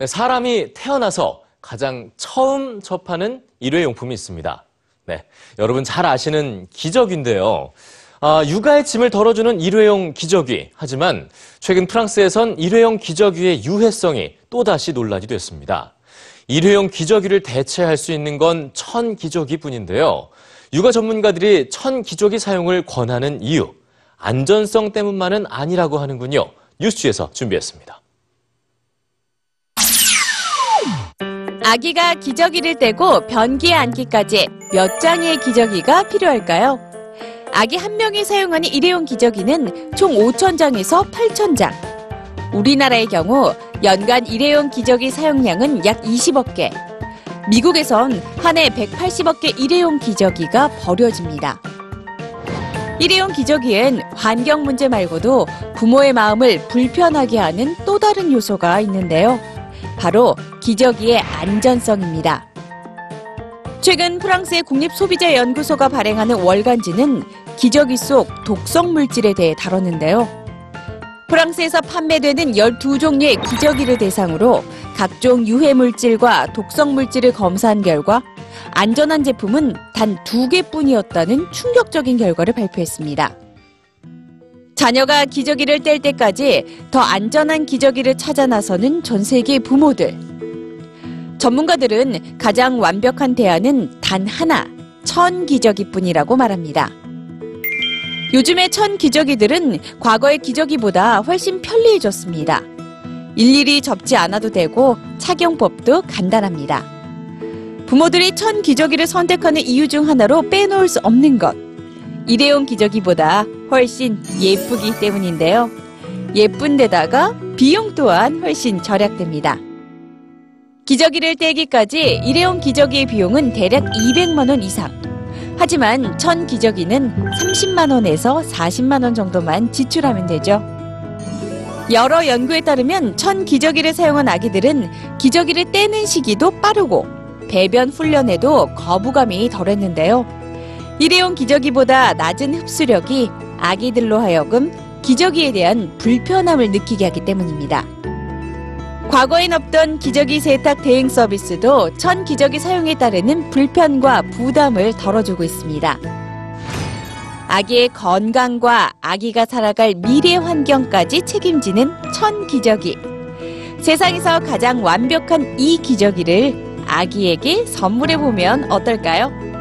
네, 사람이 태어나서 가장 처음 접하는 일회용품이 있습니다. 네, 여러분 잘 아시는 기저귀인데요. 아, 육아의 짐을 덜어주는 일회용 기저귀. 하지만 최근 프랑스에선 일회용 기저귀의 유해성이 또다시 논란이 됐습니다. 일회용 기저귀를 대체할 수 있는 건 천 기저귀뿐인데요. 육아 전문가들이 천 기저귀 사용을 권하는 이유, 안전성 때문만은 아니라고 하는군요. 뉴스지에서 준비했습니다. 아기가 기저귀를 떼고 변기에 앉기까지 몇 장의 기저귀가 필요할까요? 아기 한 명이 사용하는 일회용 기저귀는 총 5,000장에서 8,000장. 우리나라의 경우 연간 일회용 기저귀 사용량은 약 20억 개. 미국에선 한 해 180억 개 일회용 기저귀가 버려집니다. 일회용 기저귀엔 환경 문제 말고도 부모의 마음을 불편하게 하는 또 다른 요소가 있는데요. 바로 기저귀의 안전성입니다. 최근 프랑스의 국립소비자연구소가 발행하는 월간지는 기저귀 속 독성 물질에 대해 다뤘는데요. 프랑스에서 판매되는 12종류의 기저귀를 대상으로 각종 유해 물질과 독성 물질을 검사한 결과 안전한 제품은 단두 개뿐이었다는 충격적인 결과를 발표했습니다. 자녀가 기저귀를 뗄 때까지 더 안전한 기저귀를 찾아 나서는 전 세계 부모들. 전문가들은 가장 완벽한 대안은 단 하나, 천 기저귀뿐이라고 말합니다. 요즘의 천 기저귀들은 과거의 기저귀보다 훨씬 편리해졌습니다. 일일이 접지 않아도 되고 착용법도 간단합니다. 부모들이 천 기저귀를 선택하는 이유 중 하나로 빼놓을 수 없는 것. 일회용 기저귀보다 훨씬 예쁘기 때문인데요. 예쁜 데다가 비용 또한 훨씬 절약됩니다. 기저귀를 떼기까지 일회용 기저귀의 비용은 대략 200만 원 이상. 하지만 천 기저귀는 30만 원에서 40만 원 정도만 지출하면 되죠. 여러 연구에 따르면 천 기저귀를 사용한 아기들은 기저귀를 떼는 시기도 빠르고 배변 훈련에도 거부감이 덜했는데요. 일회용 기저귀보다 낮은 흡수력이 아기들로 하여금 기저귀에 대한 불편함을 느끼게 하기 때문입니다. 과거엔 없던 기저귀 세탁 대행 서비스도 천 기저귀 사용에 따르는 불편과 부담을 덜어주고 있습니다. 아기의 건강과 아기가 살아갈 미래 환경까지 책임지는 천 기저귀. 세상에서 가장 완벽한 이 기저귀를 아기에게 선물해 보면 어떨까요?